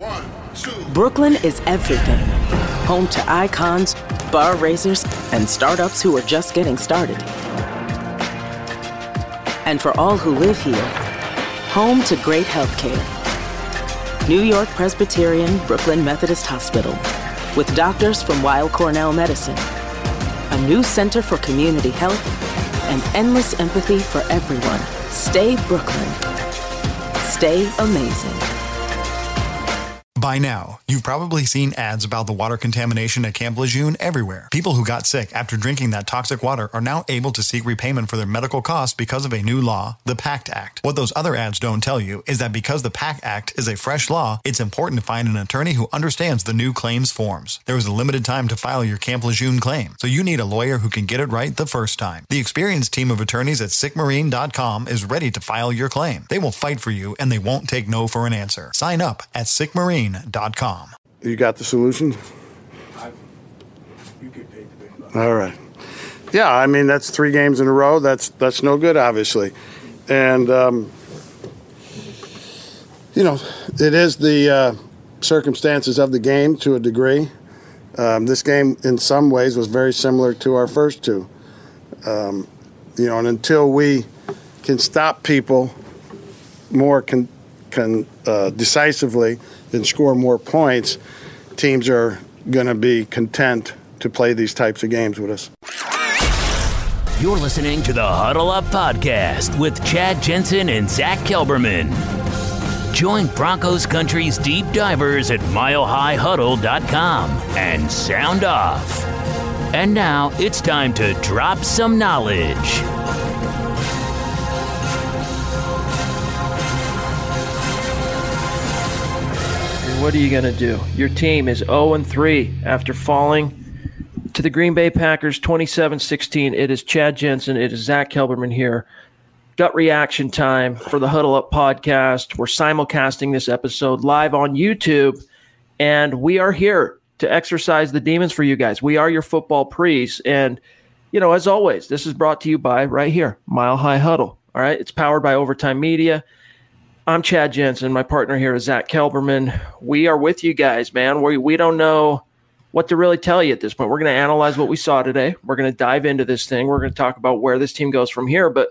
One. Brooklyn is everything. Home to icons, bar raisers, and startups who are just getting started. And for all who live here, home to great healthcare. New York Presbyterian Brooklyn Methodist Hospital, with doctors from Weill Cornell Medicine, a new center for community health, and endless empathy for everyone. Stay Brooklyn. Stay amazing. By now, you've probably seen ads about the water contamination at Camp Lejeune everywhere. People who got sick after drinking that toxic water are now able to seek repayment for their medical costs because of a new law, the PACT Act. What those other ads don't tell you is that because the PACT Act is a fresh law, it's important to find an attorney who understands the new claims forms. There is a limited time to file your Camp Lejeune claim, so you need a lawyer who can get it right the first time. The experienced team of attorneys at sickmarine.com is ready to file your claim. They will fight for you and they won't take no for an answer. Sign up at sickmarine.com. You got the solution? You get paid the big bucks. All right. Yeah, I mean that's three games in a row. That's that's no good, obviously, and um, you know it is the uh, circumstances of the game to a degree. Um, this game, in some ways, was very similar to our first two. Um, you know, and until we can stop people more con- uh, decisively and score more points, teams are going to be content to play these types of games with us. You're listening to the Huddle Up Podcast with Chad Jensen and Zach Kelberman. Join Broncos Country's deep divers at milehighhuddle.com and sound off. And now it's time to drop some knowledge. What are you going to do? Your team is 0 and 3 after falling to the Green Bay Packers 27 16. It is Chad Jensen. It is Zach Kelberman here. Gut reaction time for the Huddle Up podcast. We're simulcasting this episode live on YouTube, and we are here to exercise the demons for you guys. We are your football priests. And, you know, as always, this is brought to you by right here, Mile High Huddle. All right. It's powered by Overtime Media. I'm Chad Jensen. My partner here is Zach Kelberman. We are with you guys, man. We, we don't know what to really tell you at this point. We're going to analyze what we saw today. We're going to dive into this thing. We're going to talk about where this team goes from here. But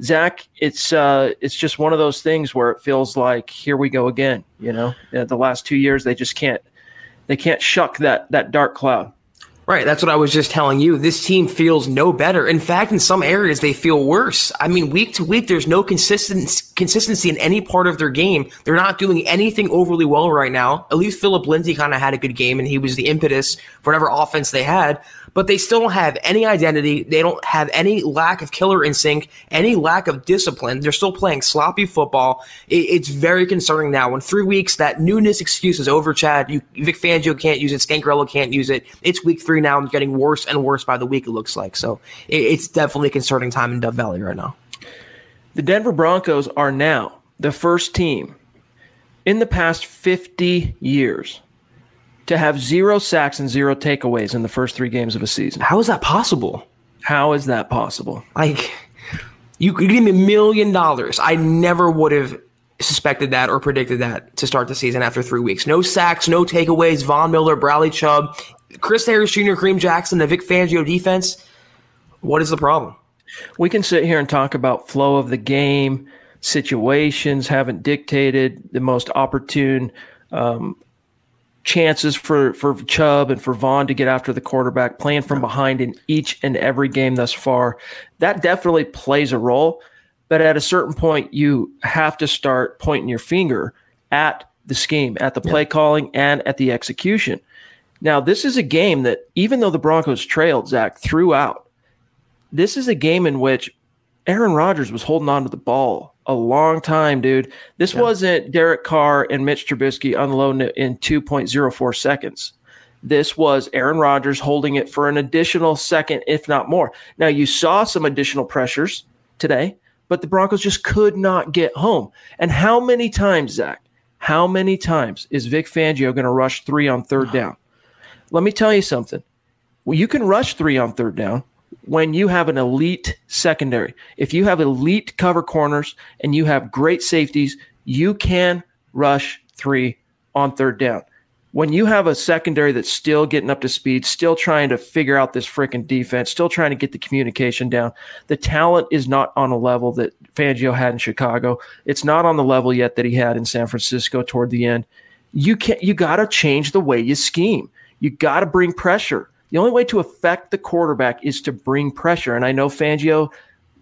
Zach, it's uh, it's just one of those things where it feels like here we go again. You know, the last two years they just can't they can't shuck that that dark cloud. Right. That's what I was just telling you. This team feels no better. In fact, in some areas, they feel worse. I mean, week to week, there's no consistency, consistency in any part of their game. They're not doing anything overly well right now. At least Philip Lindsay kind of had a good game and he was the impetus for whatever offense they had but they still don't have any identity. They don't have any lack of killer instinct, any lack of discipline. They're still playing sloppy football. It, it's very concerning now. In three weeks, that newness excuse is over, Chad. You, Vic Fangio can't use it. Scangarello can't use it. It's week three now and getting worse and worse by the week, it looks like. So it, it's definitely a concerning time in Dove Valley right now. The Denver Broncos are now the first team in the past 50 years to have zero sacks and zero takeaways in the first three games of a season. How is that possible? How is that possible? Like, you could give me a million dollars. I never would have suspected that or predicted that to start the season after three weeks. No sacks, no takeaways. Von Miller, Bradley Chubb, Chris Harris Jr., Kareem Jackson, the Vic Fangio defense. What is the problem? We can sit here and talk about flow of the game, situations haven't dictated the most opportune um, chances for for Chubb and for Von to get after the quarterback, playing from behind in each and every game thus far. That definitely plays a role, but at a certain point, you have to start pointing your finger at the scheme, at the play yeah. calling, and at the execution. Now, this is a game that even though the Broncos trailed Zach throughout, this is a game in which Aaron Rodgers was holding on to the ball a long time, dude. This yeah. wasn't Derek Carr and Mitch Trubisky unloading it in 2.04 seconds. This was Aaron Rodgers holding it for an additional second, if not more. Now, you saw some additional pressures today, but the Broncos just could not get home. And how many times, Zach, how many times is Vic Fangio going to rush three on third down? Let me tell you something. Well, you can rush three on third down when you have an elite secondary, if you have elite cover corners and you have great safeties, you can rush three on third down. When you have a secondary that's still getting up to speed, still trying to figure out this freaking defense, still trying to get the communication down, the talent is not on a level that Fangio had in Chicago. It's not on the level yet that he had in San Francisco toward the end. You can't you gotta change the way you scheme. You gotta bring pressure. The only way to affect the quarterback is to bring pressure. And I know Fangio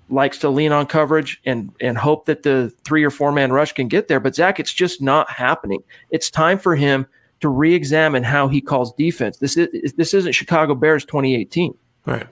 likes to lean on coverage and and hope that the three or four man rush can get there. But Zach, it's just not happening. It's time for him to re-examine how he calls defense. This is this isn't Chicago Bears 2018. Right.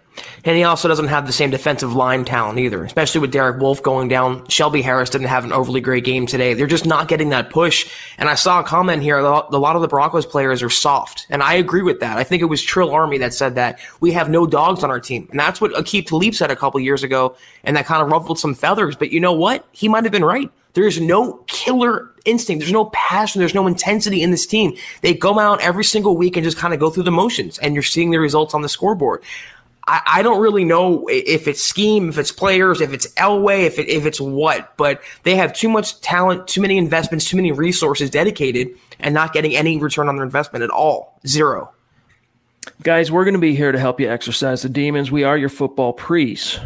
And he also doesn't have the same defensive line talent either, especially with Derek Wolfe going down. Shelby Harris didn't have an overly great game today. They're just not getting that push. And I saw a comment here, a lot of the Broncos players are soft. And I agree with that. I think it was Trill Army that said that we have no dogs on our team. And that's what Aqib Talib said a couple years ago. And that kind of ruffled some feathers. But you know what? He might have been right. There's no killer instinct. There's no passion. There's no intensity in this team. They go out every single week and just kind of go through the motions, and you're seeing the results on the scoreboard. I, I don't really know if it's scheme, if it's players, if it's Elway, if it, if it's what, but they have too much talent, too many investments, too many resources dedicated, and not getting any return on their investment at all. Zero. Guys, we're going to be here to help you exercise the demons. We are your football priests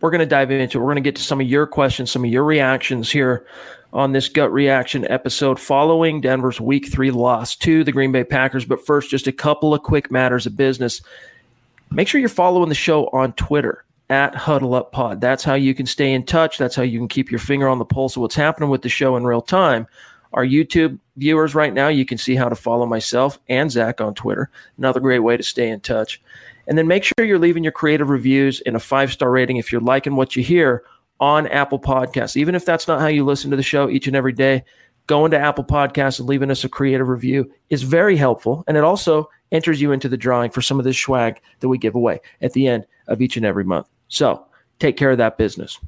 we're going to dive into it. We're going to get to some of your questions, some of your reactions here on this gut reaction episode following Denver's week three loss to the Green Bay Packers. But first, just a couple of quick matters of business. Make sure you're following the show on Twitter at Huddle Up Pod. That's how you can stay in touch. That's how you can keep your finger on the pulse of what's happening with the show in real time. Our YouTube viewers right now, you can see how to follow myself and Zach on Twitter. Another great way to stay in touch. And then make sure you're leaving your creative reviews and a five star rating if you're liking what you hear on Apple Podcasts. Even if that's not how you listen to the show each and every day, going to Apple Podcasts and leaving us a creative review is very helpful. And it also enters you into the drawing for some of this swag that we give away at the end of each and every month. So take care of that business.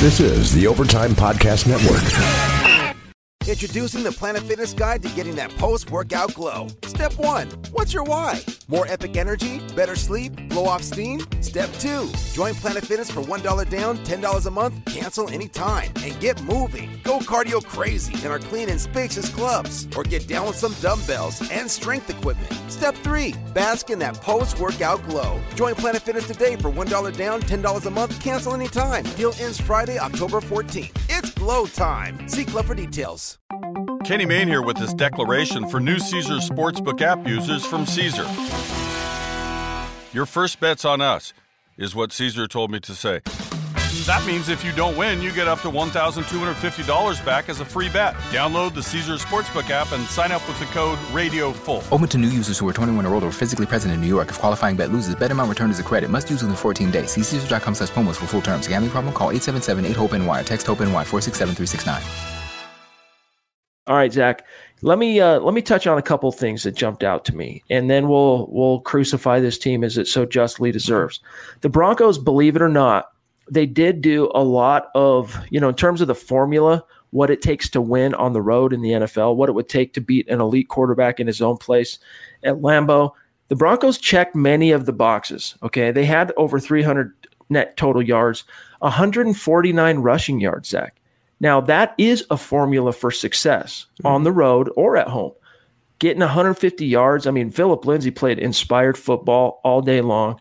This is the Overtime Podcast Network. Introducing the Planet Fitness Guide to getting that post workout glow. Step one What's your why? More epic energy? Better sleep? Blow off steam? Step two Join Planet Fitness for $1 down, $10 a month, cancel anytime, and get moving. Go cardio crazy in our clean and spacious clubs, or get down with some dumbbells and strength equipment. Step three Bask in that post workout glow. Join Planet Fitness today for $1 down, $10 a month, cancel anytime. Deal ends Friday, October 14th. It's glow time. See Club for details. Kenny Mayne here with this declaration for new Caesar Sportsbook app users from Caesar. Your first bet's on us, is what Caesar told me to say. That means if you don't win, you get up to $1,250 back as a free bet. Download the Caesar Sportsbook app and sign up with the code RADIOFULL. Open to new users who are 21 or older or physically present in New York. If qualifying bet loses, bet amount returned as a credit. Must use within 14 days. See Caesars.com slash promos for full terms. Gambling problem? Call 877-8-HOPE-NY or text HOPE-NY 467-369. All right, Zach. Let me uh, let me touch on a couple things that jumped out to me, and then we'll we'll crucify this team as it so justly deserves. The Broncos, believe it or not, they did do a lot of you know in terms of the formula, what it takes to win on the road in the NFL, what it would take to beat an elite quarterback in his own place at Lambeau. The Broncos checked many of the boxes. Okay, they had over 300 net total yards, 149 rushing yards, Zach. Now, that is a formula for success mm-hmm. on the road or at home. Getting 150 yards. I mean, Philip Lindsay played inspired football all day long.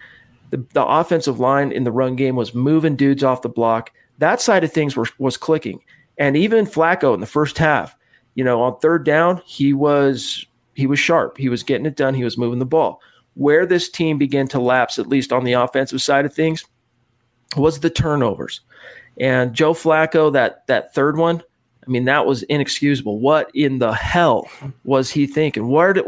The, the offensive line in the run game was moving dudes off the block. That side of things were, was clicking. And even Flacco in the first half, you know, on third down, he was he was sharp. He was getting it done. He was moving the ball. Where this team began to lapse, at least on the offensive side of things, was the turnovers. And Joe Flacco, that that third one, I mean, that was inexcusable. What in the hell was he thinking? Where did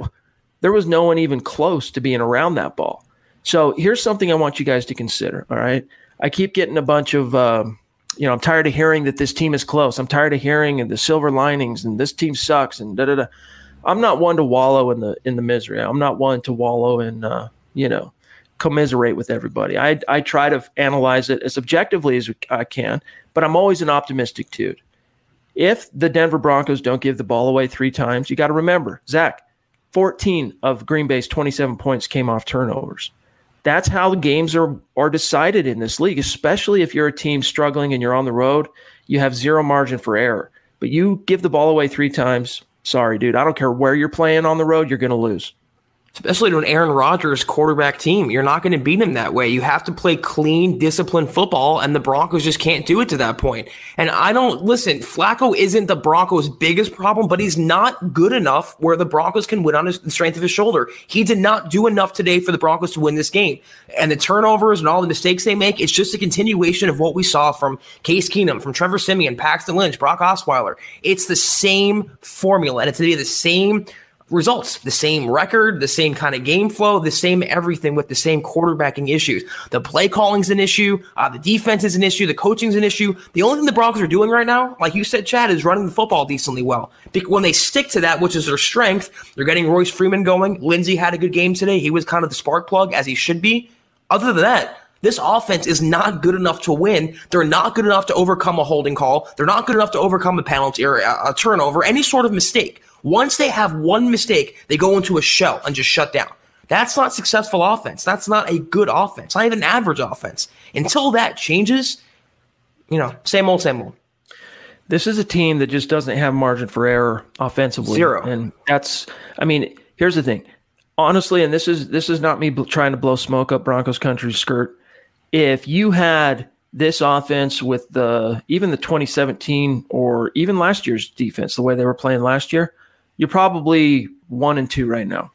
there was no one even close to being around that ball. So here's something I want you guys to consider. All right, I keep getting a bunch of, um, you know, I'm tired of hearing that this team is close. I'm tired of hearing the silver linings and this team sucks and da da da. I'm not one to wallow in the in the misery. I'm not one to wallow in, uh, you know, commiserate with everybody. I, I try to analyze it as objectively as I can, but I'm always an optimistic dude. If the Denver Broncos don't give the ball away three times, you got to remember, Zach, 14 of Green Bay's 27 points came off turnovers. That's how games are are decided in this league, especially if you're a team struggling and you're on the road, you have zero margin for error. But you give the ball away three times, Sorry, dude. I don't care where you're playing on the road, you're going to lose especially to an Aaron Rodgers quarterback team. You're not going to beat him that way. You have to play clean, disciplined football, and the Broncos just can't do it to that point. And I don't listen, Flacco isn't the Broncos' biggest problem, but he's not good enough where the Broncos can win on his, the strength of his shoulder. He did not do enough today for the Broncos to win this game. And the turnovers and all the mistakes they make, it's just a continuation of what we saw from Case Keenum, from Trevor Siemian, Paxton Lynch, Brock Osweiler. It's the same formula, and it's going to be the same results, the same record, the same kind of game flow, the same everything with the same quarterbacking issues. The play calling's an issue, uh, the defense is an issue, the coaching's an issue. The only thing the Broncos are doing right now, like you said, Chad, is running the football decently well. When they stick to that, which is their strength, they're getting Royce Freeman going. Lindsay had a good game today. He was kind of the spark plug as he should be. Other than that, this offense is not good enough to win. They're not good enough to overcome a holding call. They're not good enough to overcome a penalty or a, a turnover, any sort of mistake. Once they have one mistake, they go into a shell and just shut down. That's not successful offense. That's not a good offense. Not even an average offense. Until that changes, you know, same old, same old. This is a team that just doesn't have margin for error offensively. Zero. And that's, I mean, here's the thing. Honestly, and this is this is not me bl- trying to blow smoke up Broncos country skirt. If you had this offense with the even the 2017 or even last year's defense, the way they were playing last year, you're probably one and two right now.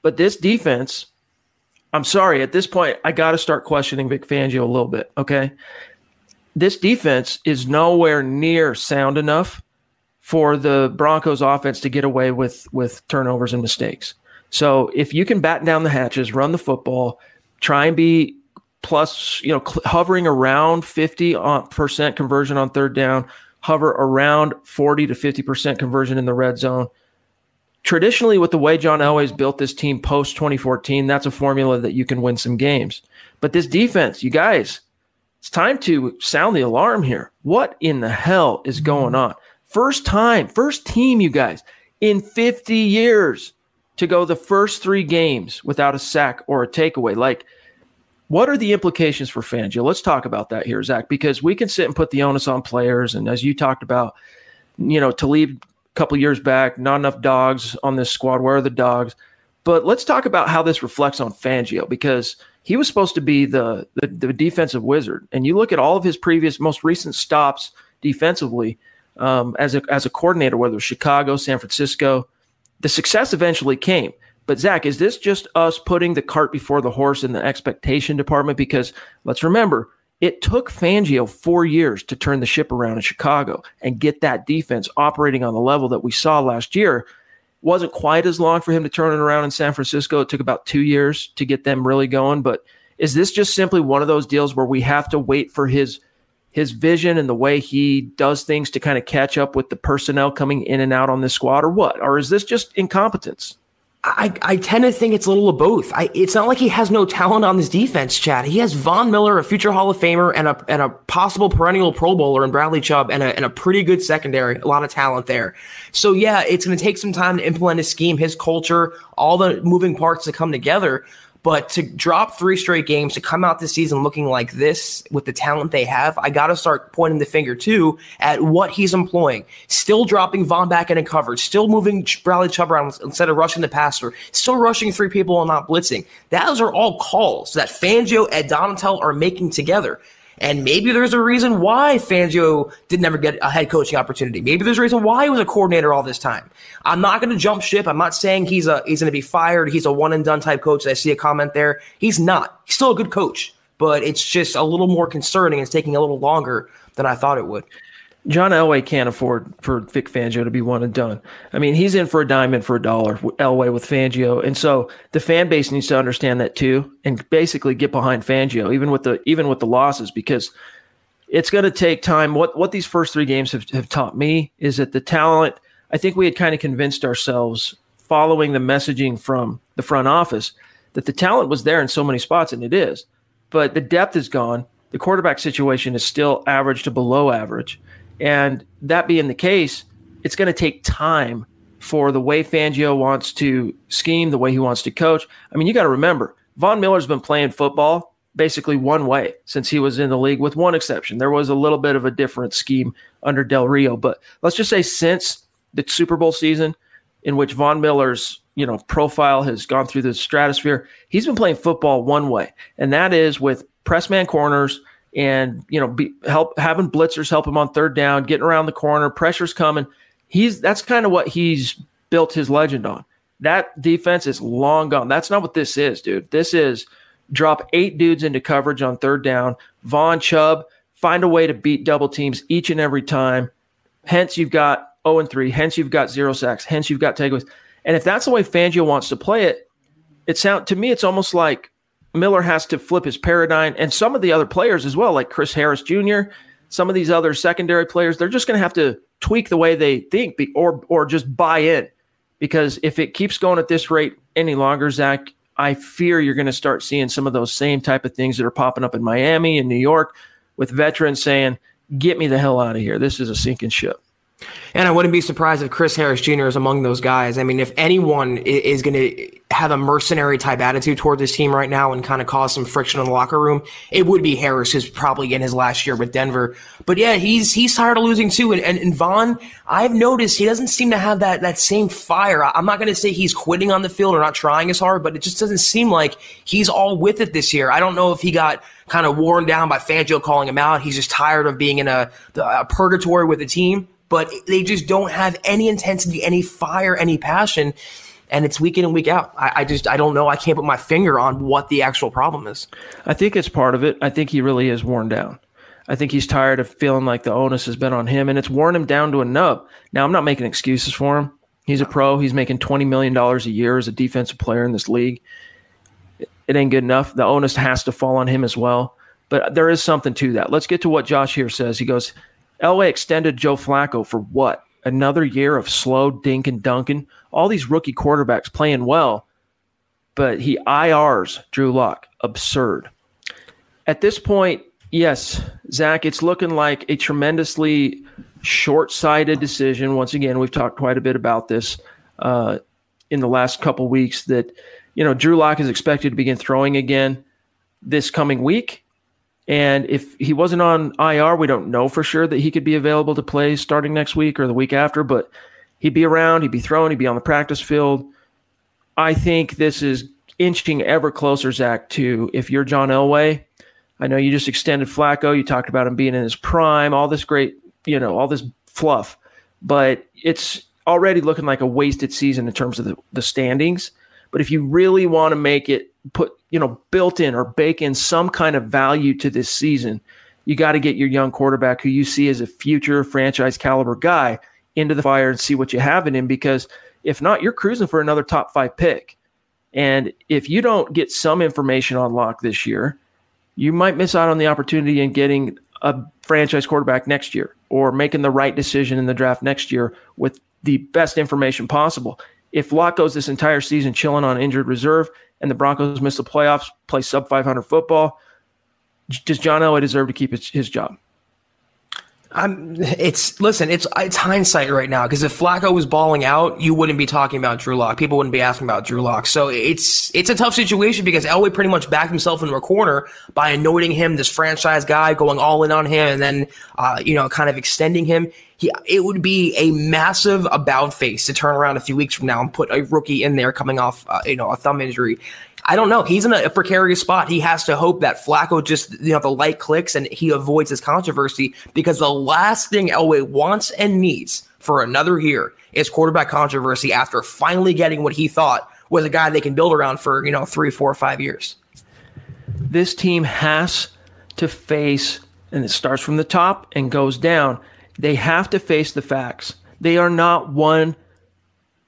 But this defense, I'm sorry, at this point, I got to start questioning Vic Fangio a little bit. Okay. This defense is nowhere near sound enough for the Broncos offense to get away with, with turnovers and mistakes. So if you can batten down the hatches, run the football, try and be plus, you know, cl- hovering around 50% conversion on third down, hover around 40 to 50% conversion in the red zone traditionally with the way John Elway's built this team post 2014, that's a formula that you can win some games. But this defense, you guys, it's time to sound the alarm here. What in the hell is going on? First time, first team, you guys, in 50 years to go the first three games without a sack or a takeaway. Like, what are the implications for Fangio? Let's talk about that here, Zach, because we can sit and put the onus on players. And as you talked about, you know, to leave couple years back, not enough dogs on this squad. Where are the dogs? But let's talk about how this reflects on Fangio because he was supposed to be the, the, the defensive wizard. And you look at all of his previous, most recent stops defensively um, as a as a coordinator, whether it was Chicago, San Francisco, the success eventually came. But Zach, is this just us putting the cart before the horse in the expectation department? Because let's remember, it took Fangio four years to turn the ship around in Chicago and get that defense operating on the level that we saw last year. Wasn't quite as long for him to turn it around in San Francisco. It took about two years to get them really going. But is this just simply one of those deals where we have to wait for his his vision and the way he does things to kind of catch up with the personnel coming in and out on this squad, or what? Or is this just incompetence? I, I tend to think it's a little of both. I, it's not like he has no talent on this defense, Chad. He has Von Miller, a future Hall of Famer, and a and a possible perennial Pro Bowler in Bradley Chubb, and a, and a pretty good secondary. A lot of talent there. So yeah, it's going to take some time to implement his scheme, his culture, all the moving parts to come together. But to drop three straight games, to come out this season looking like this with the talent they have, I got to start pointing the finger too at what he's employing. Still dropping Von back in coverage, still moving Bradley Chubb around instead of rushing the passer, still rushing three people and not blitzing. Those are all calls that Fangio and Donatell are making together. And maybe there's a reason why Fangio did never get a head coaching opportunity. Maybe there's a reason why he was a coordinator all this time. I'm not going to jump ship. I'm not saying he's a he's going to be fired. He's a one and done type coach. I see a comment there. He's not. He's still a good coach, but it's just a little more concerning. It's taking a little longer than I thought it would. John Elway can't afford for Vic Fangio to be one and done. I mean, he's in for a diamond for a dollar, Elway with Fangio, and so the fan base needs to understand that too, and basically get behind Fangio, even with the even with the losses, because it's going to take time. What what these first three games have, have taught me is that the talent. I think we had kind of convinced ourselves, following the messaging from the front office, that the talent was there in so many spots, and it is, but the depth is gone. The quarterback situation is still average to below average and that being the case, it's going to take time for the way Fangio wants to scheme, the way he wants to coach. I mean, you got to remember, Von Miller's been playing football basically one way since he was in the league, with one exception. There was a little bit of a different scheme under Del Rio, but let's just say since the Super Bowl season in which Von Miller's you know profile has gone through the stratosphere. He's been playing football one way, and that is with press man corners and you know be, help having blitzers help him on third down, getting around the corner, pressure's coming. He's that's kind of what he's built his legend on. That defense is long gone. That's not what this is, dude. This is drop eight dudes into coverage on third down. Von Chubb find a way to beat double teams each and every time. Hence, you've got 0 and 3. Hence, you've got zero sacks. Hence, you've got takeaways. And if that's the way Fangio wants to play it, it sound to me it's almost like Miller has to flip his paradigm, and some of the other players as well, like Chris Harris Jr., some of these other secondary players, they're just going to have to tweak the way they think, or or just buy in, because if it keeps going at this rate any longer, Zach, I fear you're going to start seeing some of those same type of things that are popping up in Miami and New York, with veterans saying, "Get me the hell out of here. This is a sinking ship." And I wouldn't be surprised if Chris Harris Jr. is among those guys. I mean, if anyone is going to have a mercenary type attitude toward this team right now and kind of cause some friction in the locker room, it would be Harris, who's probably in his last year with Denver. But yeah, he's he's tired of losing too. And, and, and Von, I've noticed he doesn't seem to have that that same fire. I'm not going to say he's quitting on the field or not trying as hard, but it just doesn't seem like he's all with it this year. I don't know if he got kind of worn down by Fangio calling him out. He's just tired of being in a, a purgatory with the team but they just don't have any intensity, any fire, any passion. And it's week in and week out. I, I, just I don't know. I can't put my finger on what the actual problem is. I think it's part of it. I think he really is worn down. I think he's tired of feeling like the onus has been on him, and it's worn him down to a nub. Now I'm not making excuses for him. He's a pro. He's making twenty million dollars a year as a defensive player in this league. It ain't good enough. The onus has to fall on him as well. But there is something to that. Let's get to what Josh here says. He goes, Elway extended Joe Flacco for what? Another year of slow dink and dunking. All these rookie quarterbacks playing well, but he IRs Drew Lock. Absurd. At this point, yes, Zach, it's looking like a tremendously short-sighted decision. Once again, we've talked quite a bit about this uh, in the last couple weeks. That you know, Drew Lock is expected to begin throwing again this coming week. And if he wasn't on IR, we don't know for sure that he could be available to play starting next week or the week after, but he'd be around, he'd be throwing, he'd be on the practice field. I think this is inching ever closer, Zach, to if you're John Elway. I know you just extended Flacco. You talked about him being in his prime, all this great, you know, all this fluff, but it's already looking like a wasted season in terms of the, the standings. But if you really want to make it put you know built in or bake in some kind of value to this season you got to get your young quarterback who you see as a future franchise caliber guy into the fire and see what you have in him because if not you're cruising for another top five pick. And if you don't get some information on lock this year you might miss out on the opportunity in getting a franchise quarterback next year or making the right decision in the draft next year with the best information possible. If Lock goes this entire season chilling on injured reserve and the Broncos miss the playoffs, play sub 500 football, does John Elway deserve to keep his, his job? I'm, it's listen, it's it's hindsight right now because if Flacco was balling out, you wouldn't be talking about Drew Lock. People wouldn't be asking about Drew Lock. So it's it's a tough situation because Elway pretty much backed himself into a corner by anointing him this franchise guy, going all in on him, and then uh, you know kind of extending him. He, it would be a massive about face to turn around a few weeks from now and put a rookie in there coming off uh, you know a thumb injury I don't know. He's in a, precarious spot. He has to hope that Flacco just, you know, the light clicks and he avoids his controversy because the last thing Elway wants and needs for another year is quarterback controversy after finally getting what he thought was a guy they can build around for, you know, three, four, five years. This team has to face, and it starts from the top and goes down. They have to face the facts. They are not one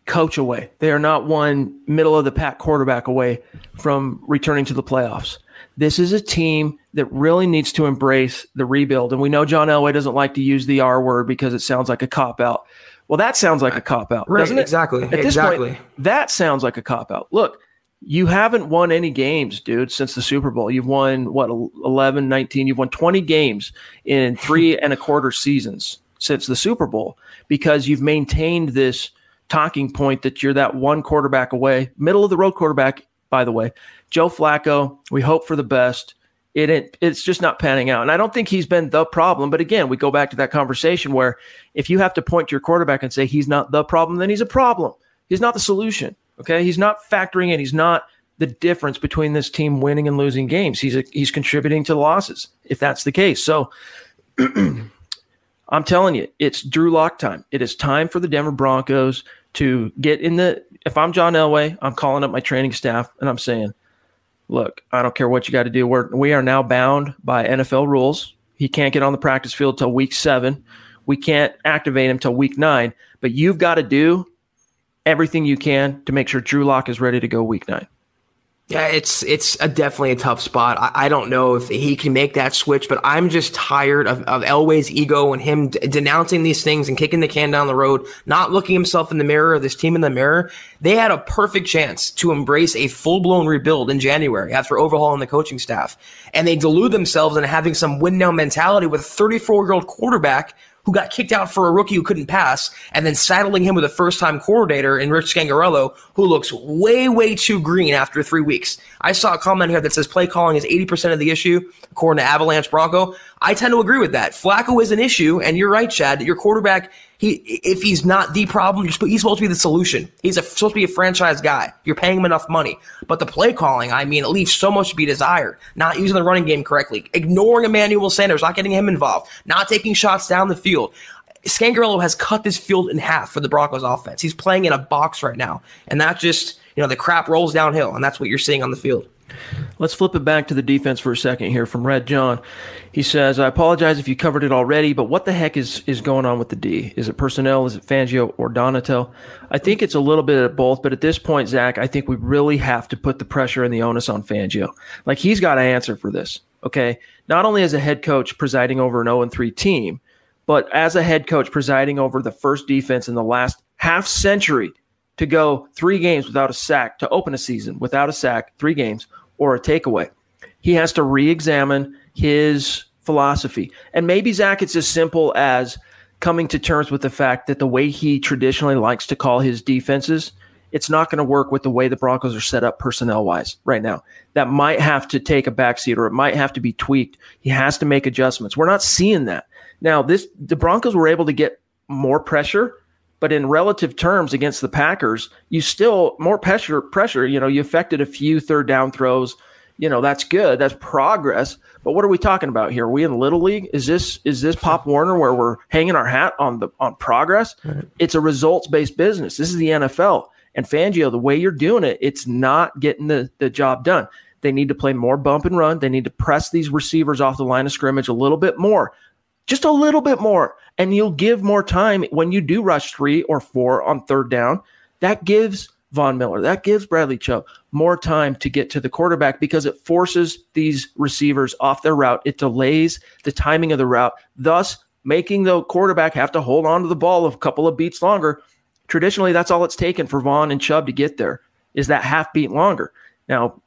coach away. They are not one middle of the pack quarterback away from returning to the playoffs. This is a team that really needs to embrace the rebuild. And we know John Elway doesn't like to use the R word because it sounds like a cop out. Well, that sounds like a cop out, right, doesn't it? Exactly. At exactly. Point, that sounds like a cop out. Look, you haven't won any games, dude, since the Super Bowl. You've won, what, 11, 19? You've won 20 games in three and a quarter seasons since the Super Bowl because you've maintained this – talking point that you're that one quarterback away, middle of the road quarterback, by the way. Joe Flacco, we hope for the best. it, it it's just not panning out. And I don't think he's been the problem. But again, we go back to that conversation where if you have to point to your quarterback and say he's not the problem, then he's a problem. He's not the solution. Okay, he's not factoring in. He's not the difference between this team winning and losing games. He's a, he's contributing to losses if that's the case. So I'm telling you, it's Drew Lock time. It is time for the Denver Broncos to get in the. If I'm John Elway, I'm calling up my training staff and I'm saying, look, I don't care what you got to do. We're, we are now bound by NFL rules. He can't get on the practice field till week seven. We can't activate him till week nine. But you've got to do everything you can to make sure Drew Lock is ready to go week nine. Yeah, it's it's a definitely a tough spot. I, I, don't know if he can make that switch, but I'm just tired of, of Elway's ego and him d- denouncing these things and kicking the can down the road, not looking himself in the mirror, or this team in the mirror. They had a perfect chance to embrace a full blown rebuild in January after overhauling the coaching staff, and they delude themselves into having some win now mentality with a 34 year old quarterback who got kicked out for a rookie who couldn't pass, and then saddling him with a first time coordinator in Rich Scangarello, who looks way, way too green after three weeks. I saw a comment here that says play calling is 80% of the issue, according to Avalanche Bronco. I tend to agree with that. Flacco is an issue, and you're right, Chad. Your quarterback, he if he's not the problem, he's supposed to be the solution. He's a, supposed to be a franchise guy. You're paying him enough money. But the play calling, I mean, it leaves so much to be desired. Not using the running game correctly, ignoring Emmanuel Sanders, not getting him involved, not taking shots down the field. Scangarello has cut this field in half for the Broncos offense. He's playing in a box right now. And that just, you know, the crap rolls downhill, and that's what you're seeing on the field. Let's flip it back to the defense for a second here from Red John. He says, I apologize if you covered it already, but what the heck is, is going on with the D? Is it personnel? Is it Fangio or Donatell? I think it's a little bit of both, but at this point, Zach, I think we really have to put the pressure and the onus on Fangio. Like he's got to answer for this. Okay. Not only as a head coach presiding over an 0 3 team, but as a head coach presiding over the first defense in the last half century to go three games without a sack, to open a season without a sack, three games or a takeaway. He has to re examine his philosophy. And maybe, Zach, it's as simple as coming to terms with the fact that the way he traditionally likes to call his defenses, it's not going to work with the way the Broncos are set up personnel wise right now. That might have to take a backseat or it might have to be tweaked. He has to make adjustments. We're not seeing that. Now, this the Broncos were able to get more pressure but in relative terms against the Packers, you still more pressure. Pressure. You know, you affected a few third down throws. You know, that's good. That's progress. But what are we talking about here? Are we in little league? Is this is this Pop Warner where we're hanging our hat on the on progress? Right. It's a results based business. This is the NFL. And Fangio, the way you're doing it, it's not getting the, the job done. They need to play more bump and run. They need to press these receivers off the line of scrimmage a little bit more just a little bit more. And you'll give more time when you do rush three or four on third down. That gives Von Miller, that gives Bradley Chubb more time to get to the quarterback because it forces these receivers off their route. It delays the timing of the route, thus making the quarterback have to hold on to the ball a couple of beats longer. Traditionally, that's all it's taken for Von and Chubb to get there is that half beat longer. Now,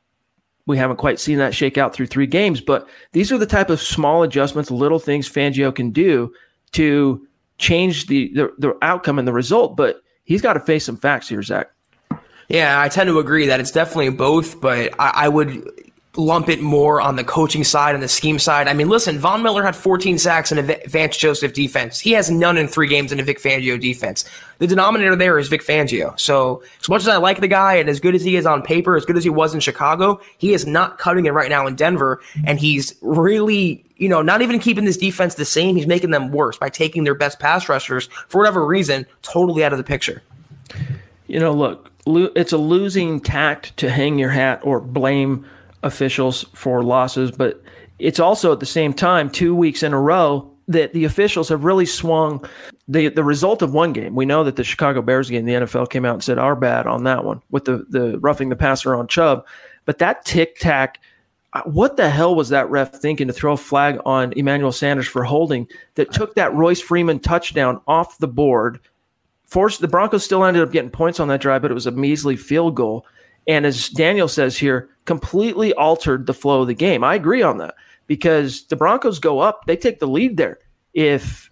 we haven't quite seen that shake out through three games, but these are the type of small adjustments, little things Fangio can do to change the, the, the outcome and the result. But he's got to face some facts here, Zach. Yeah, I tend to agree that it's definitely both, but I, I would lump it more on the coaching side and the scheme side. I mean, listen, Von Miller had 14 sacks in a Vance Joseph defense. He has none in three games in a Vic Fangio defense. The denominator there is Vic Fangio. So, as much as I like the guy and as good as he is on paper, as good as he was in Chicago, he is not cutting it right now in Denver. And he's really, you know, not even keeping this defense the same. He's making them worse by taking their best pass rushers, for whatever reason, totally out of the picture. You know, look, it's a losing tact to hang your hat or blame officials for losses, but it's also at the same time two weeks in a row that the officials have really swung the the result of one game. We know that the Chicago Bears game, the NFL came out and said our bad on that one with the the roughing the passer on Chubb, but that tic tac. What the hell was that ref thinking to throw a flag on Emmanuel Sanders for holding that took that Royce Freeman touchdown off the board? Forced the Broncos still ended up getting points on that drive, but it was a measly field goal. And as Daniel says here, completely altered the flow of the game. I agree on that because the Broncos go up, they take the lead there. If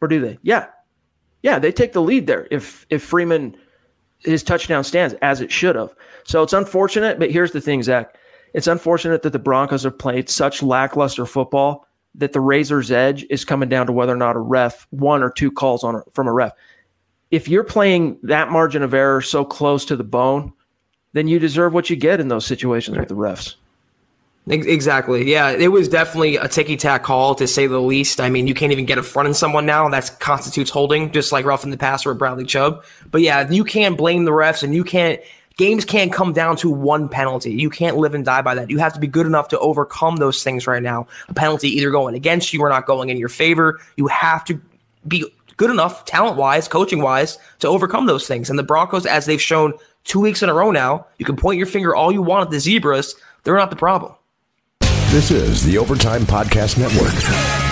or do they? Yeah. Yeah, they take the lead there if if Freeman his touchdown stands as it should have. So it's unfortunate, but here's the thing, Zach. It's unfortunate that the Broncos have played such lackluster football that the razor's edge is coming down to whether or not a ref, one or two calls on from a ref. If you're playing that margin of error so close to the bone, then you deserve what you get in those situations with the refs. Exactly. Yeah, it was definitely a ticky tack call to say the least. I mean, you can't even get a front in someone now. That constitutes holding, just like roughing the passer with Bradley Chubb. But yeah, you can't blame the refs, and you can't. Games can't come down to one penalty. You can't live and die by that. You have to be good enough to overcome those things right now. A penalty either going against you or not going in your favor. You have to be good enough, talent wise, coaching wise, to overcome those things. And the Broncos, as they've shown two weeks in a row now, you can point your finger all you want at the Zebras. They're not the problem. This is the Overtime Podcast Network.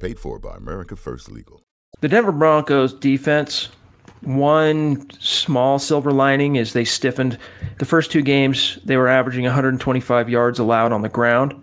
Paid for by America First Legal. The Denver Broncos defense, one small silver lining is they stiffened. The first two games, they were averaging 125 yards allowed on the ground.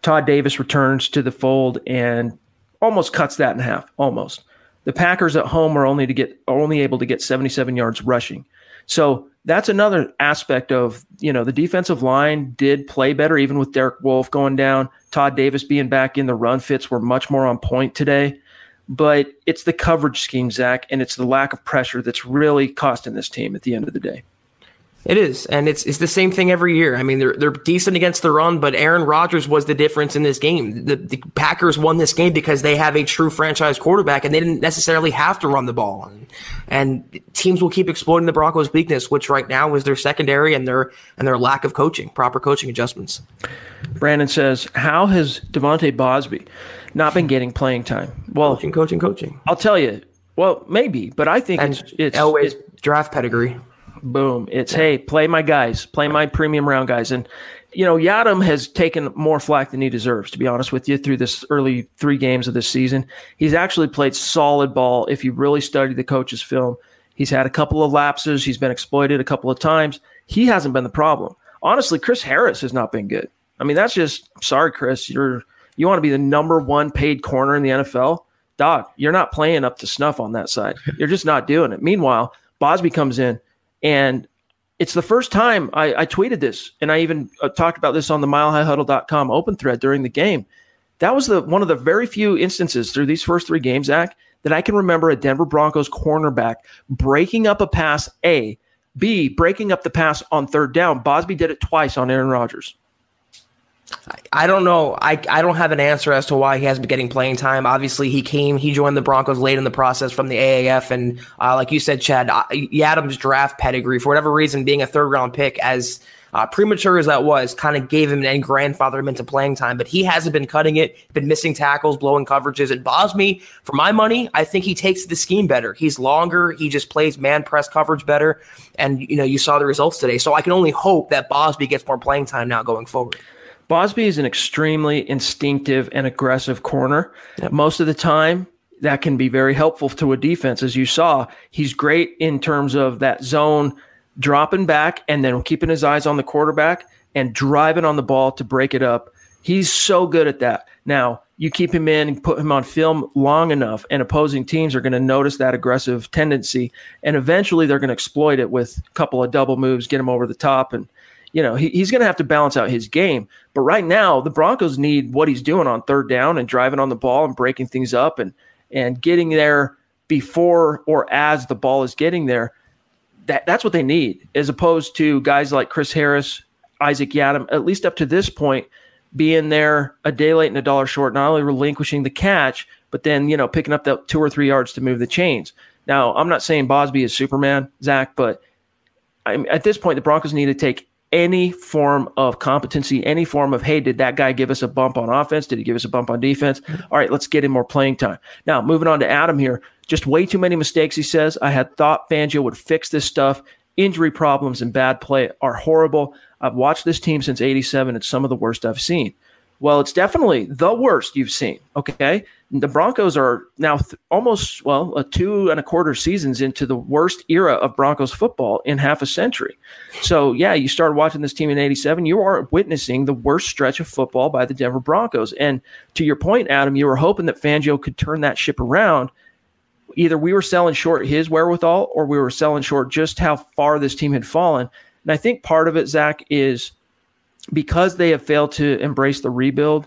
Todd Davis returns to the fold and almost cuts that in half. Almost. The Packers at home are only to get are only able to get 77 yards rushing. So that's another aspect of you know the defensive line did play better even with Derek Wolfe going down. Todd Davis being back in the run fits were much more on point today. But it's the coverage scheme, Zach, and it's the lack of pressure that's really costing this team at the end of the day. It is, and it's it's the same thing every year. I mean, they're they're decent against the run, but Aaron Rodgers was the difference in this game. The, the Packers won this game because they have a true franchise quarterback, and they didn't necessarily have to run the ball. And, and teams will keep exploiting the Broncos' weakness, which right now is their secondary and their and their lack of coaching, proper coaching adjustments. Brandon says, "How has De'Vante Bausby not been getting playing time?" Well, coaching, coaching, coaching. I'll tell you. Well, maybe, but I think and it's it's Elway's draft pedigree. Boom. It's hey, play my guys, play my premium round guys. And you know, Yiadom has taken more flack than he deserves, to be honest with you, through this early three games of this season. He's actually played solid ball if you really study the coach's film. He's had a couple of lapses, he's been exploited a couple of times. He hasn't been the problem. Honestly, Chris Harris has not been good. I mean, that's just sorry, Chris. You're you want to be the number one paid corner in the NFL. Dog, you're not playing up to snuff on that side. You're just not doing it. Meanwhile, Bausby comes in and it's the first time I, I tweeted this, and I even uh, talked about this on the milehighhuddle.com open thread during the game. That was the one of the very few instances through these first three games, Zach, that I can remember a Denver Broncos cornerback breaking up a pass, A, B, breaking up the pass on third down. Bausby did it twice on Aaron Rodgers. I don't know. I, I don't have an answer as to why he hasn't been getting playing time. Obviously, he came, he joined the Broncos late in the process from the AAF. And uh, like you said, Chad, Yiadom's draft pedigree, for whatever reason, being a third round pick, as uh, premature as that was, kind of gave him and grandfathered him into playing time. But he hasn't been cutting it, been missing tackles, blowing coverages. And Bausby, for my money, I think he takes the scheme better. He's longer. He just plays man press coverage better. And, you know, you saw the results today. So I can only hope that Bausby gets more playing time now going forward. Bausby is an extremely instinctive and aggressive corner. Yep. Most of the time, that can be very helpful to a defense. As you saw, he's great in terms of that zone dropping back and then keeping his eyes on the quarterback and driving on the ball to break it up. He's so good at that. Now, you keep him in and put him on film long enough, and opposing teams are going to notice that aggressive tendency, and eventually they're going to exploit it with a couple of double moves, get him over the top, and you know he, he's going to have to balance out his game. But right now, the Broncos need what he's doing on third down and driving on the ball and breaking things up and and getting there before or as the ball is getting there. That that's what they need, as opposed to guys like Chris Harris, Isaac Yiadom, at least up to this point being there a day late and a dollar short, not only relinquishing the catch, but then, you know, picking up the two or three yards to move the chains. Now, I'm not saying Bausby is Superman, Zach, but I'm, at this point, the Broncos need to take any form of competency, any form of, hey, did that guy give us a bump on offense? Did he give us a bump on defense? Mm-hmm. All right, let's get him more playing time. Now, moving on to Adam here, just way too many mistakes, he says. I had thought Fangio would fix this stuff. Injury problems and bad play are horrible. I've watched this team since 87. It's some of the worst I've seen. Well, it's definitely the worst you've seen. Okay. The Broncos are now th- almost, well, a two and a quarter seasons into the worst era of Broncos football in half a century. So, yeah, you started watching this team in 87. You are witnessing the worst stretch of football by the Denver Broncos. And to your point, Adam, you were hoping that Fangio could turn that ship around. Either we were selling short his wherewithal or we were selling short just how far this team had fallen. And I think part of it, Zach, is because they have failed to embrace the rebuild,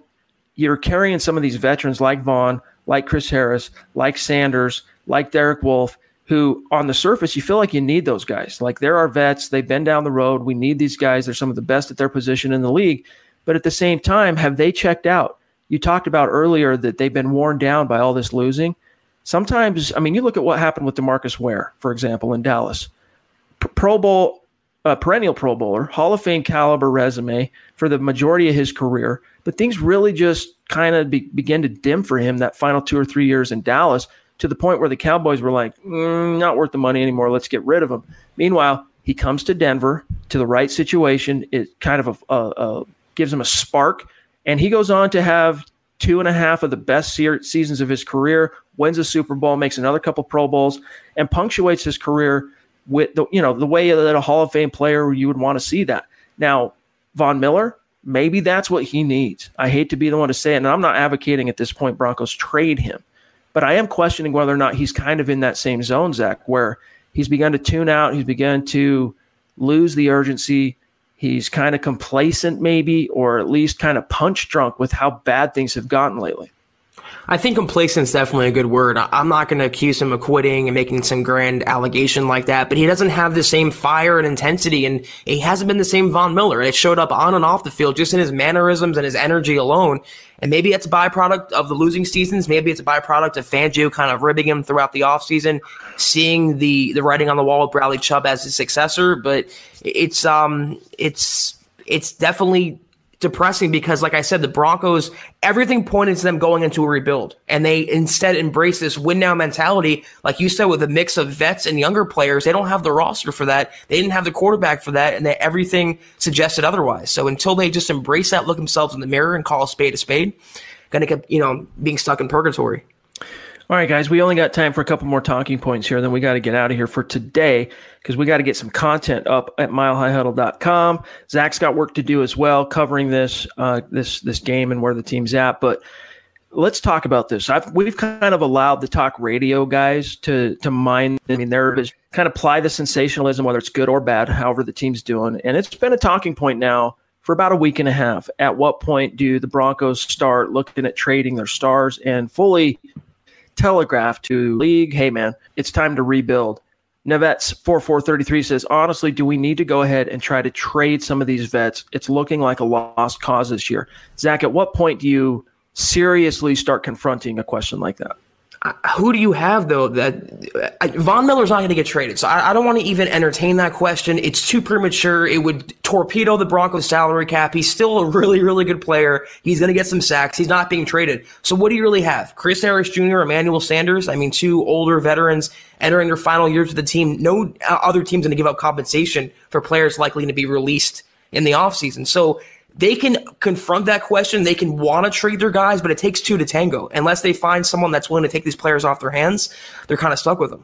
you're carrying some of these veterans like Von, like Chris Harris, like Sanders, like Derek Wolfe, who on the surface you feel like you need those guys. Like there are our vets, they've been down the road. We need these guys. They're some of the best at their position in the league. But at the same time, have they checked out? You talked about earlier that they've been worn down by all this losing. Sometimes, I mean, you look at what happened with Demarcus Ware, for example, in Dallas. Pro Bowl a perennial Pro Bowler, Hall of Fame caliber resume for the majority of his career, but things really just kind of be, began to dim for him that final two or three years in Dallas to the point where the Cowboys were like, mm, not worth the money anymore. Let's get rid of him. Meanwhile, he comes to Denver to the right situation. It kind of a, a, a, gives him a spark, and he goes on to have two and a half of the best se- seasons of his career. Wins a Super Bowl, makes another couple Pro Bowls, and punctuates his career with the you know the way that a Hall of Fame player you would want to see that. Now, Von Miller, maybe that's what he needs. I hate to be the one to say it, and I'm not advocating at this point Broncos trade him, but I am questioning whether or not he's kind of in that same zone, Zach, where he's begun to tune out, he's begun to lose the urgency. He's kind of complacent, maybe, or at least kind of punch drunk with how bad things have gotten lately. I think complacent is definitely a good word. I'm not going to accuse him of quitting and making some grand allegation like that, but he doesn't have the same fire and intensity, and he hasn't been the same Von Miller. It showed up on and off the field, just in his mannerisms and his energy alone. And maybe it's a byproduct of the losing seasons. Maybe it's a byproduct of Fangio kind of ribbing him throughout the offseason, seeing the the writing on the wall with Bradley Chubb as his successor. But it's um it's it's definitely depressing because, like I said, the Broncos, everything pointed to them going into a rebuild. And they instead embrace this win now mentality. Like you said, with a mix of vets and younger players, they don't have the roster for that. They didn't have the quarterback for that. And everything suggested otherwise. So until they just embrace that, look themselves in the mirror and call a spade a spade, going to get, you know, being stuck in purgatory. All right, guys, we only got time for a couple more talking points here. Then we got to get out of here for today because we got to get some content up at milehighhuddle.com. Zach's got work to do as well, covering this uh, this this game and where the team's at. But let's talk about this. I've, we've kind of allowed the talk radio guys to to mine. I mean, they're kind of apply the sensationalism, whether it's good or bad, however the team's doing, and it's been a talking point now for about a week and a half. At what point do the Broncos start looking at trading their stars and fully telegraph to league, hey man, it's time to rebuild. Nevets 4433 says, honestly, do we need to go ahead and try to trade some of these vets? It's looking like a lost cause this year. Zach, at what point do you seriously start confronting a question like that? Who do you have though that uh, Von Miller's not going to get traded? So I, I don't want to even entertain that question. It's too premature. It would torpedo the Broncos salary cap. He's still a really, really good player. He's going to get some sacks. He's not being traded. So what do you really have? Chris Harris Jr., Emmanuel Sanders. I mean, two older veterans entering their final years with the team. No other team's going to give up compensation for players likely to be released in the offseason. So they can confront that question. They can want to trade their guys, but it takes two to tango. Unless they find someone that's willing to take these players off their hands, they're kind of stuck with them.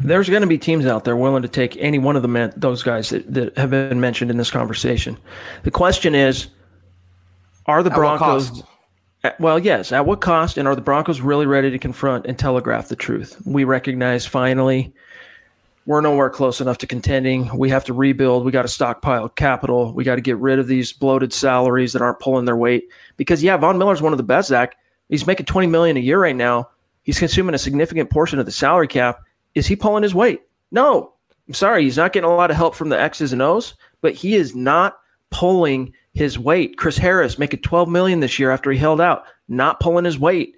There's going to be teams out there willing to take any one of the men, those guys that, that have been mentioned in this conversation. The question is, are the At Broncos? well, yes. At what cost? And are the Broncos really ready to confront and telegraph the truth? We recognize finally we're nowhere close enough to contending. We have to rebuild. We got to stockpile capital. We got to get rid of these bloated salaries that aren't pulling their weight. Because yeah, Von Miller's one of the best. Zach, he's making twenty million a year right now. He's consuming a significant portion of the salary cap. Is he pulling his weight? No. I'm sorry, he's not getting a lot of help from the X's and O's, but he is not pulling his weight. Chris Harris making 12 million this year after he held out, not pulling his weight.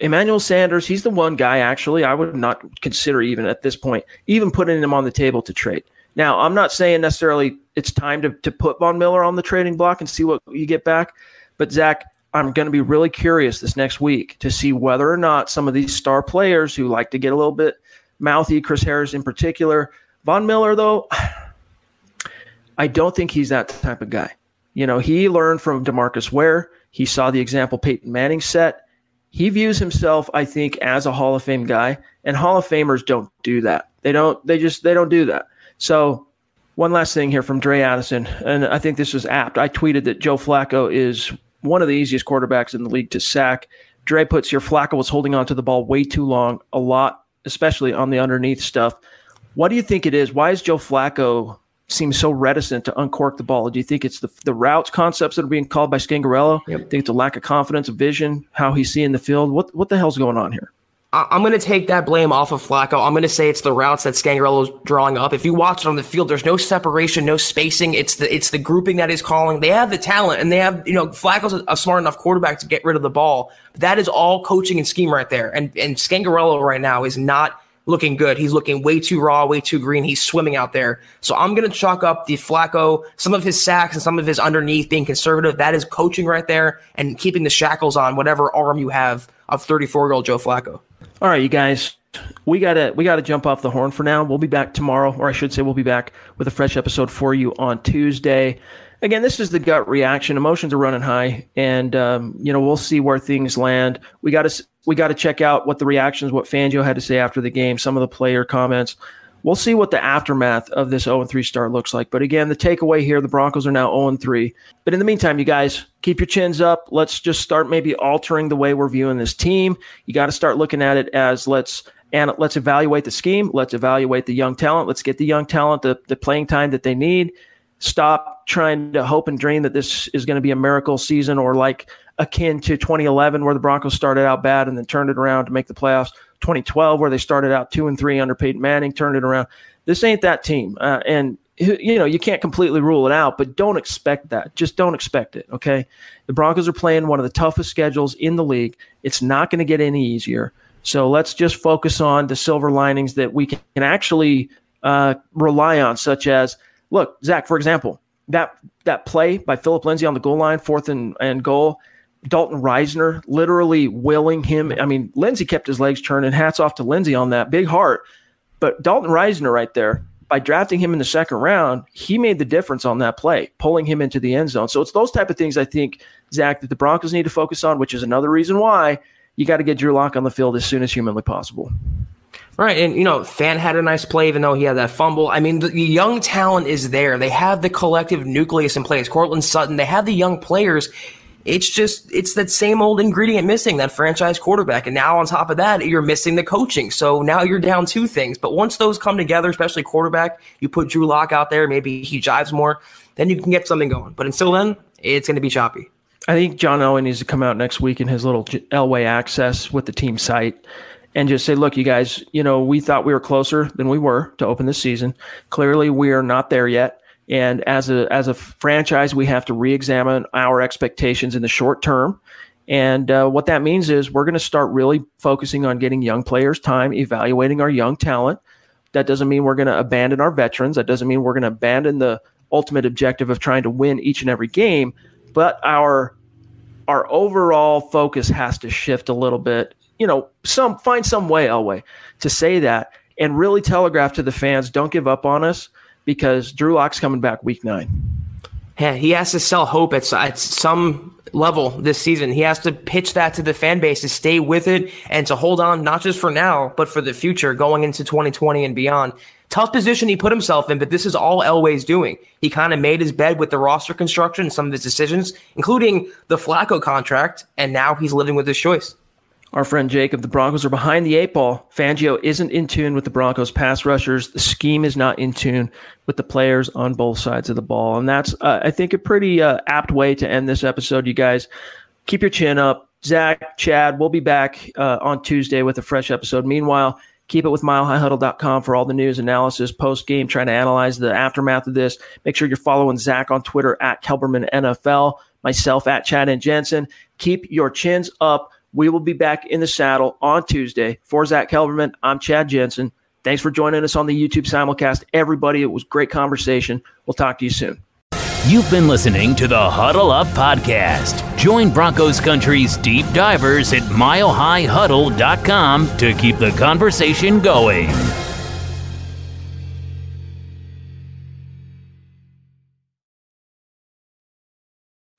Emmanuel Sanders, he's the one guy actually I would not consider even at this point, even putting him on the table to trade. Now, I'm not saying necessarily it's time to, to put Von Miller on the trading block and see what you get back. But Zach, I'm going to be really curious this next week to see whether or not some of these star players who like to get a little bit mouthy, Chris Harris in particular, Von Miller, though, I don't think he's that type of guy. You know, he learned from Demarcus Ware. He saw the example Peyton Manning set. He views himself, I think, as a Hall of Fame guy, and Hall of Famers don't do that. They don't. They just they don't do that. So, one last thing here from Dre Addison, and I think this is apt. I tweeted that Joe Flacco is one of the easiest quarterbacks in the league to sack. Dre puts here Flacco was holding on to the ball way too long, a lot, especially on the underneath stuff. What do you think it is? Why is Joe Flacco seem so reticent to uncork the ball? Do you think it's the the routes concepts that are being called by Scangarello? Do you think it's a lack of confidence, of vision, how he's seeing the field? What what the hell's going on here? I'm going to take that blame off of Flacco. I'm going to say it's the routes that Scangarello's drawing up. If you watch it on the field, there's no separation, no spacing. It's the it's the grouping that he's calling. They have the talent, and they have you know Flacco's a, a smart enough quarterback to get rid of the ball. But that is all coaching and scheme right there. And and Scangarello right now is not looking good. He's looking way too raw, way too green. He's swimming out there. So I'm going to chalk up the Flacco, some of his sacks and some of his underneath being conservative. That is coaching right there and keeping the shackles on whatever arm you have of 34 year old Joe Flacco. All right, you guys, we gotta we gotta jump off the horn for now. We'll be back tomorrow, or I should say, we'll be back with a fresh episode for you on Tuesday. Again, this is the gut reaction. Emotions are running high, and um, you know we'll see where things land. We got to we got to check out what the reactions, what Fangio had to say after the game, some of the player comments. We'll see what the aftermath of this 0 3 start looks like. But again, the takeaway here the Broncos are now 0 3. But in the meantime, you guys, keep your chins up. Let's just start maybe altering the way we're viewing this team. You got to start looking at it as let's and let's evaluate the scheme. Let's evaluate the young talent. Let's get the young talent the, the playing time that they need. Stop trying to hope and dream that this is going to be a miracle season or like akin to 2011 where the Broncos started out bad and then turned it around to make the playoffs. 2012 where they started out two and three under Peyton Manning, turned it around. This ain't that team, uh, and you know you can't completely rule it out, but don't expect that. Just don't expect it. Okay, the Broncos are playing one of the toughest schedules in the league. It's not going to get any easier. So let's just focus on the silver linings that we can actually uh, rely on, such as look, Zach, for example, that that play by Philip Lindsay on the goal line, fourth and, and goal. Dalton Risner literally willing him. I mean, Lindsay kept his legs turning. Hats off to Lindsay on that big heart. But Dalton Risner right there, by drafting him in the second round, he made the difference on that play, pulling him into the end zone. So it's those type of things I think, Zach, that the Broncos need to focus on, which is another reason why you got to get Drew Lock on the field as soon as humanly possible. Right, and you know, Fant had a nice play, even though he had that fumble. I mean, the, the young talent is there. They have the collective nucleus in place. Courtland Sutton, they have the young players. It's just it's that same old ingredient missing, that franchise quarterback. And now on top of that, you're missing the coaching. So now you're down two things. But once those come together, especially quarterback, you put Drew Lock out there, maybe he jives more, then you can get something going. But until then, it's going to be choppy. I think John Elway needs to come out next week in his little Elway access with the team site and just say, look, you guys, you know, we thought we were closer than we were to open this season. Clearly, we are not there yet. And as a as a franchise, we have to re-examine our expectations in the short term. And uh, what that means is we're going to start really focusing on getting young players time, evaluating our young talent. That doesn't mean we're going to abandon our veterans. That doesn't mean we're going to abandon the ultimate objective of trying to win each and every game. But our our overall focus has to shift a little bit. You know, some find some way, Elway, to say that and really telegraph to the fans, don't give up on us because Drew Lock's coming back week nine. Yeah, he has to sell hope at, at some level this season. He has to pitch that to the fan base to stay with it and to hold on, not just for now, but for the future going into 2020 and beyond. Tough position he put himself in, but this is all Elway's doing. He kind of made his bed with the roster construction and some of his decisions, including the Flacco contract, and now he's living with his choice. Our friend Jacob, the Broncos are behind the eight ball. Fangio isn't in tune with the Broncos pass rushers. The scheme is not in tune with the players on both sides of the ball. And that's, uh, I think, a pretty uh, apt way to end this episode, you guys. Keep your chin up. Zach, Chad, we'll be back uh, on Tuesday with a fresh episode. Meanwhile, keep it with milehighhuddle.com for all the news, analysis, post game, trying to analyze the aftermath of this. Make sure you're following Zach on Twitter at Kelberman NFL, myself at Chad and Jensen. Keep your chins up. We will be back in the saddle on Tuesday. For Zach Kelberman, I'm Chad Jensen. Thanks for joining us on the YouTube simulcast. Everybody, it was great conversation. We'll talk to you soon. You've been listening to the Huddle Up Podcast. Join Broncos Country's deep divers at milehighhuddle.com to keep the conversation going.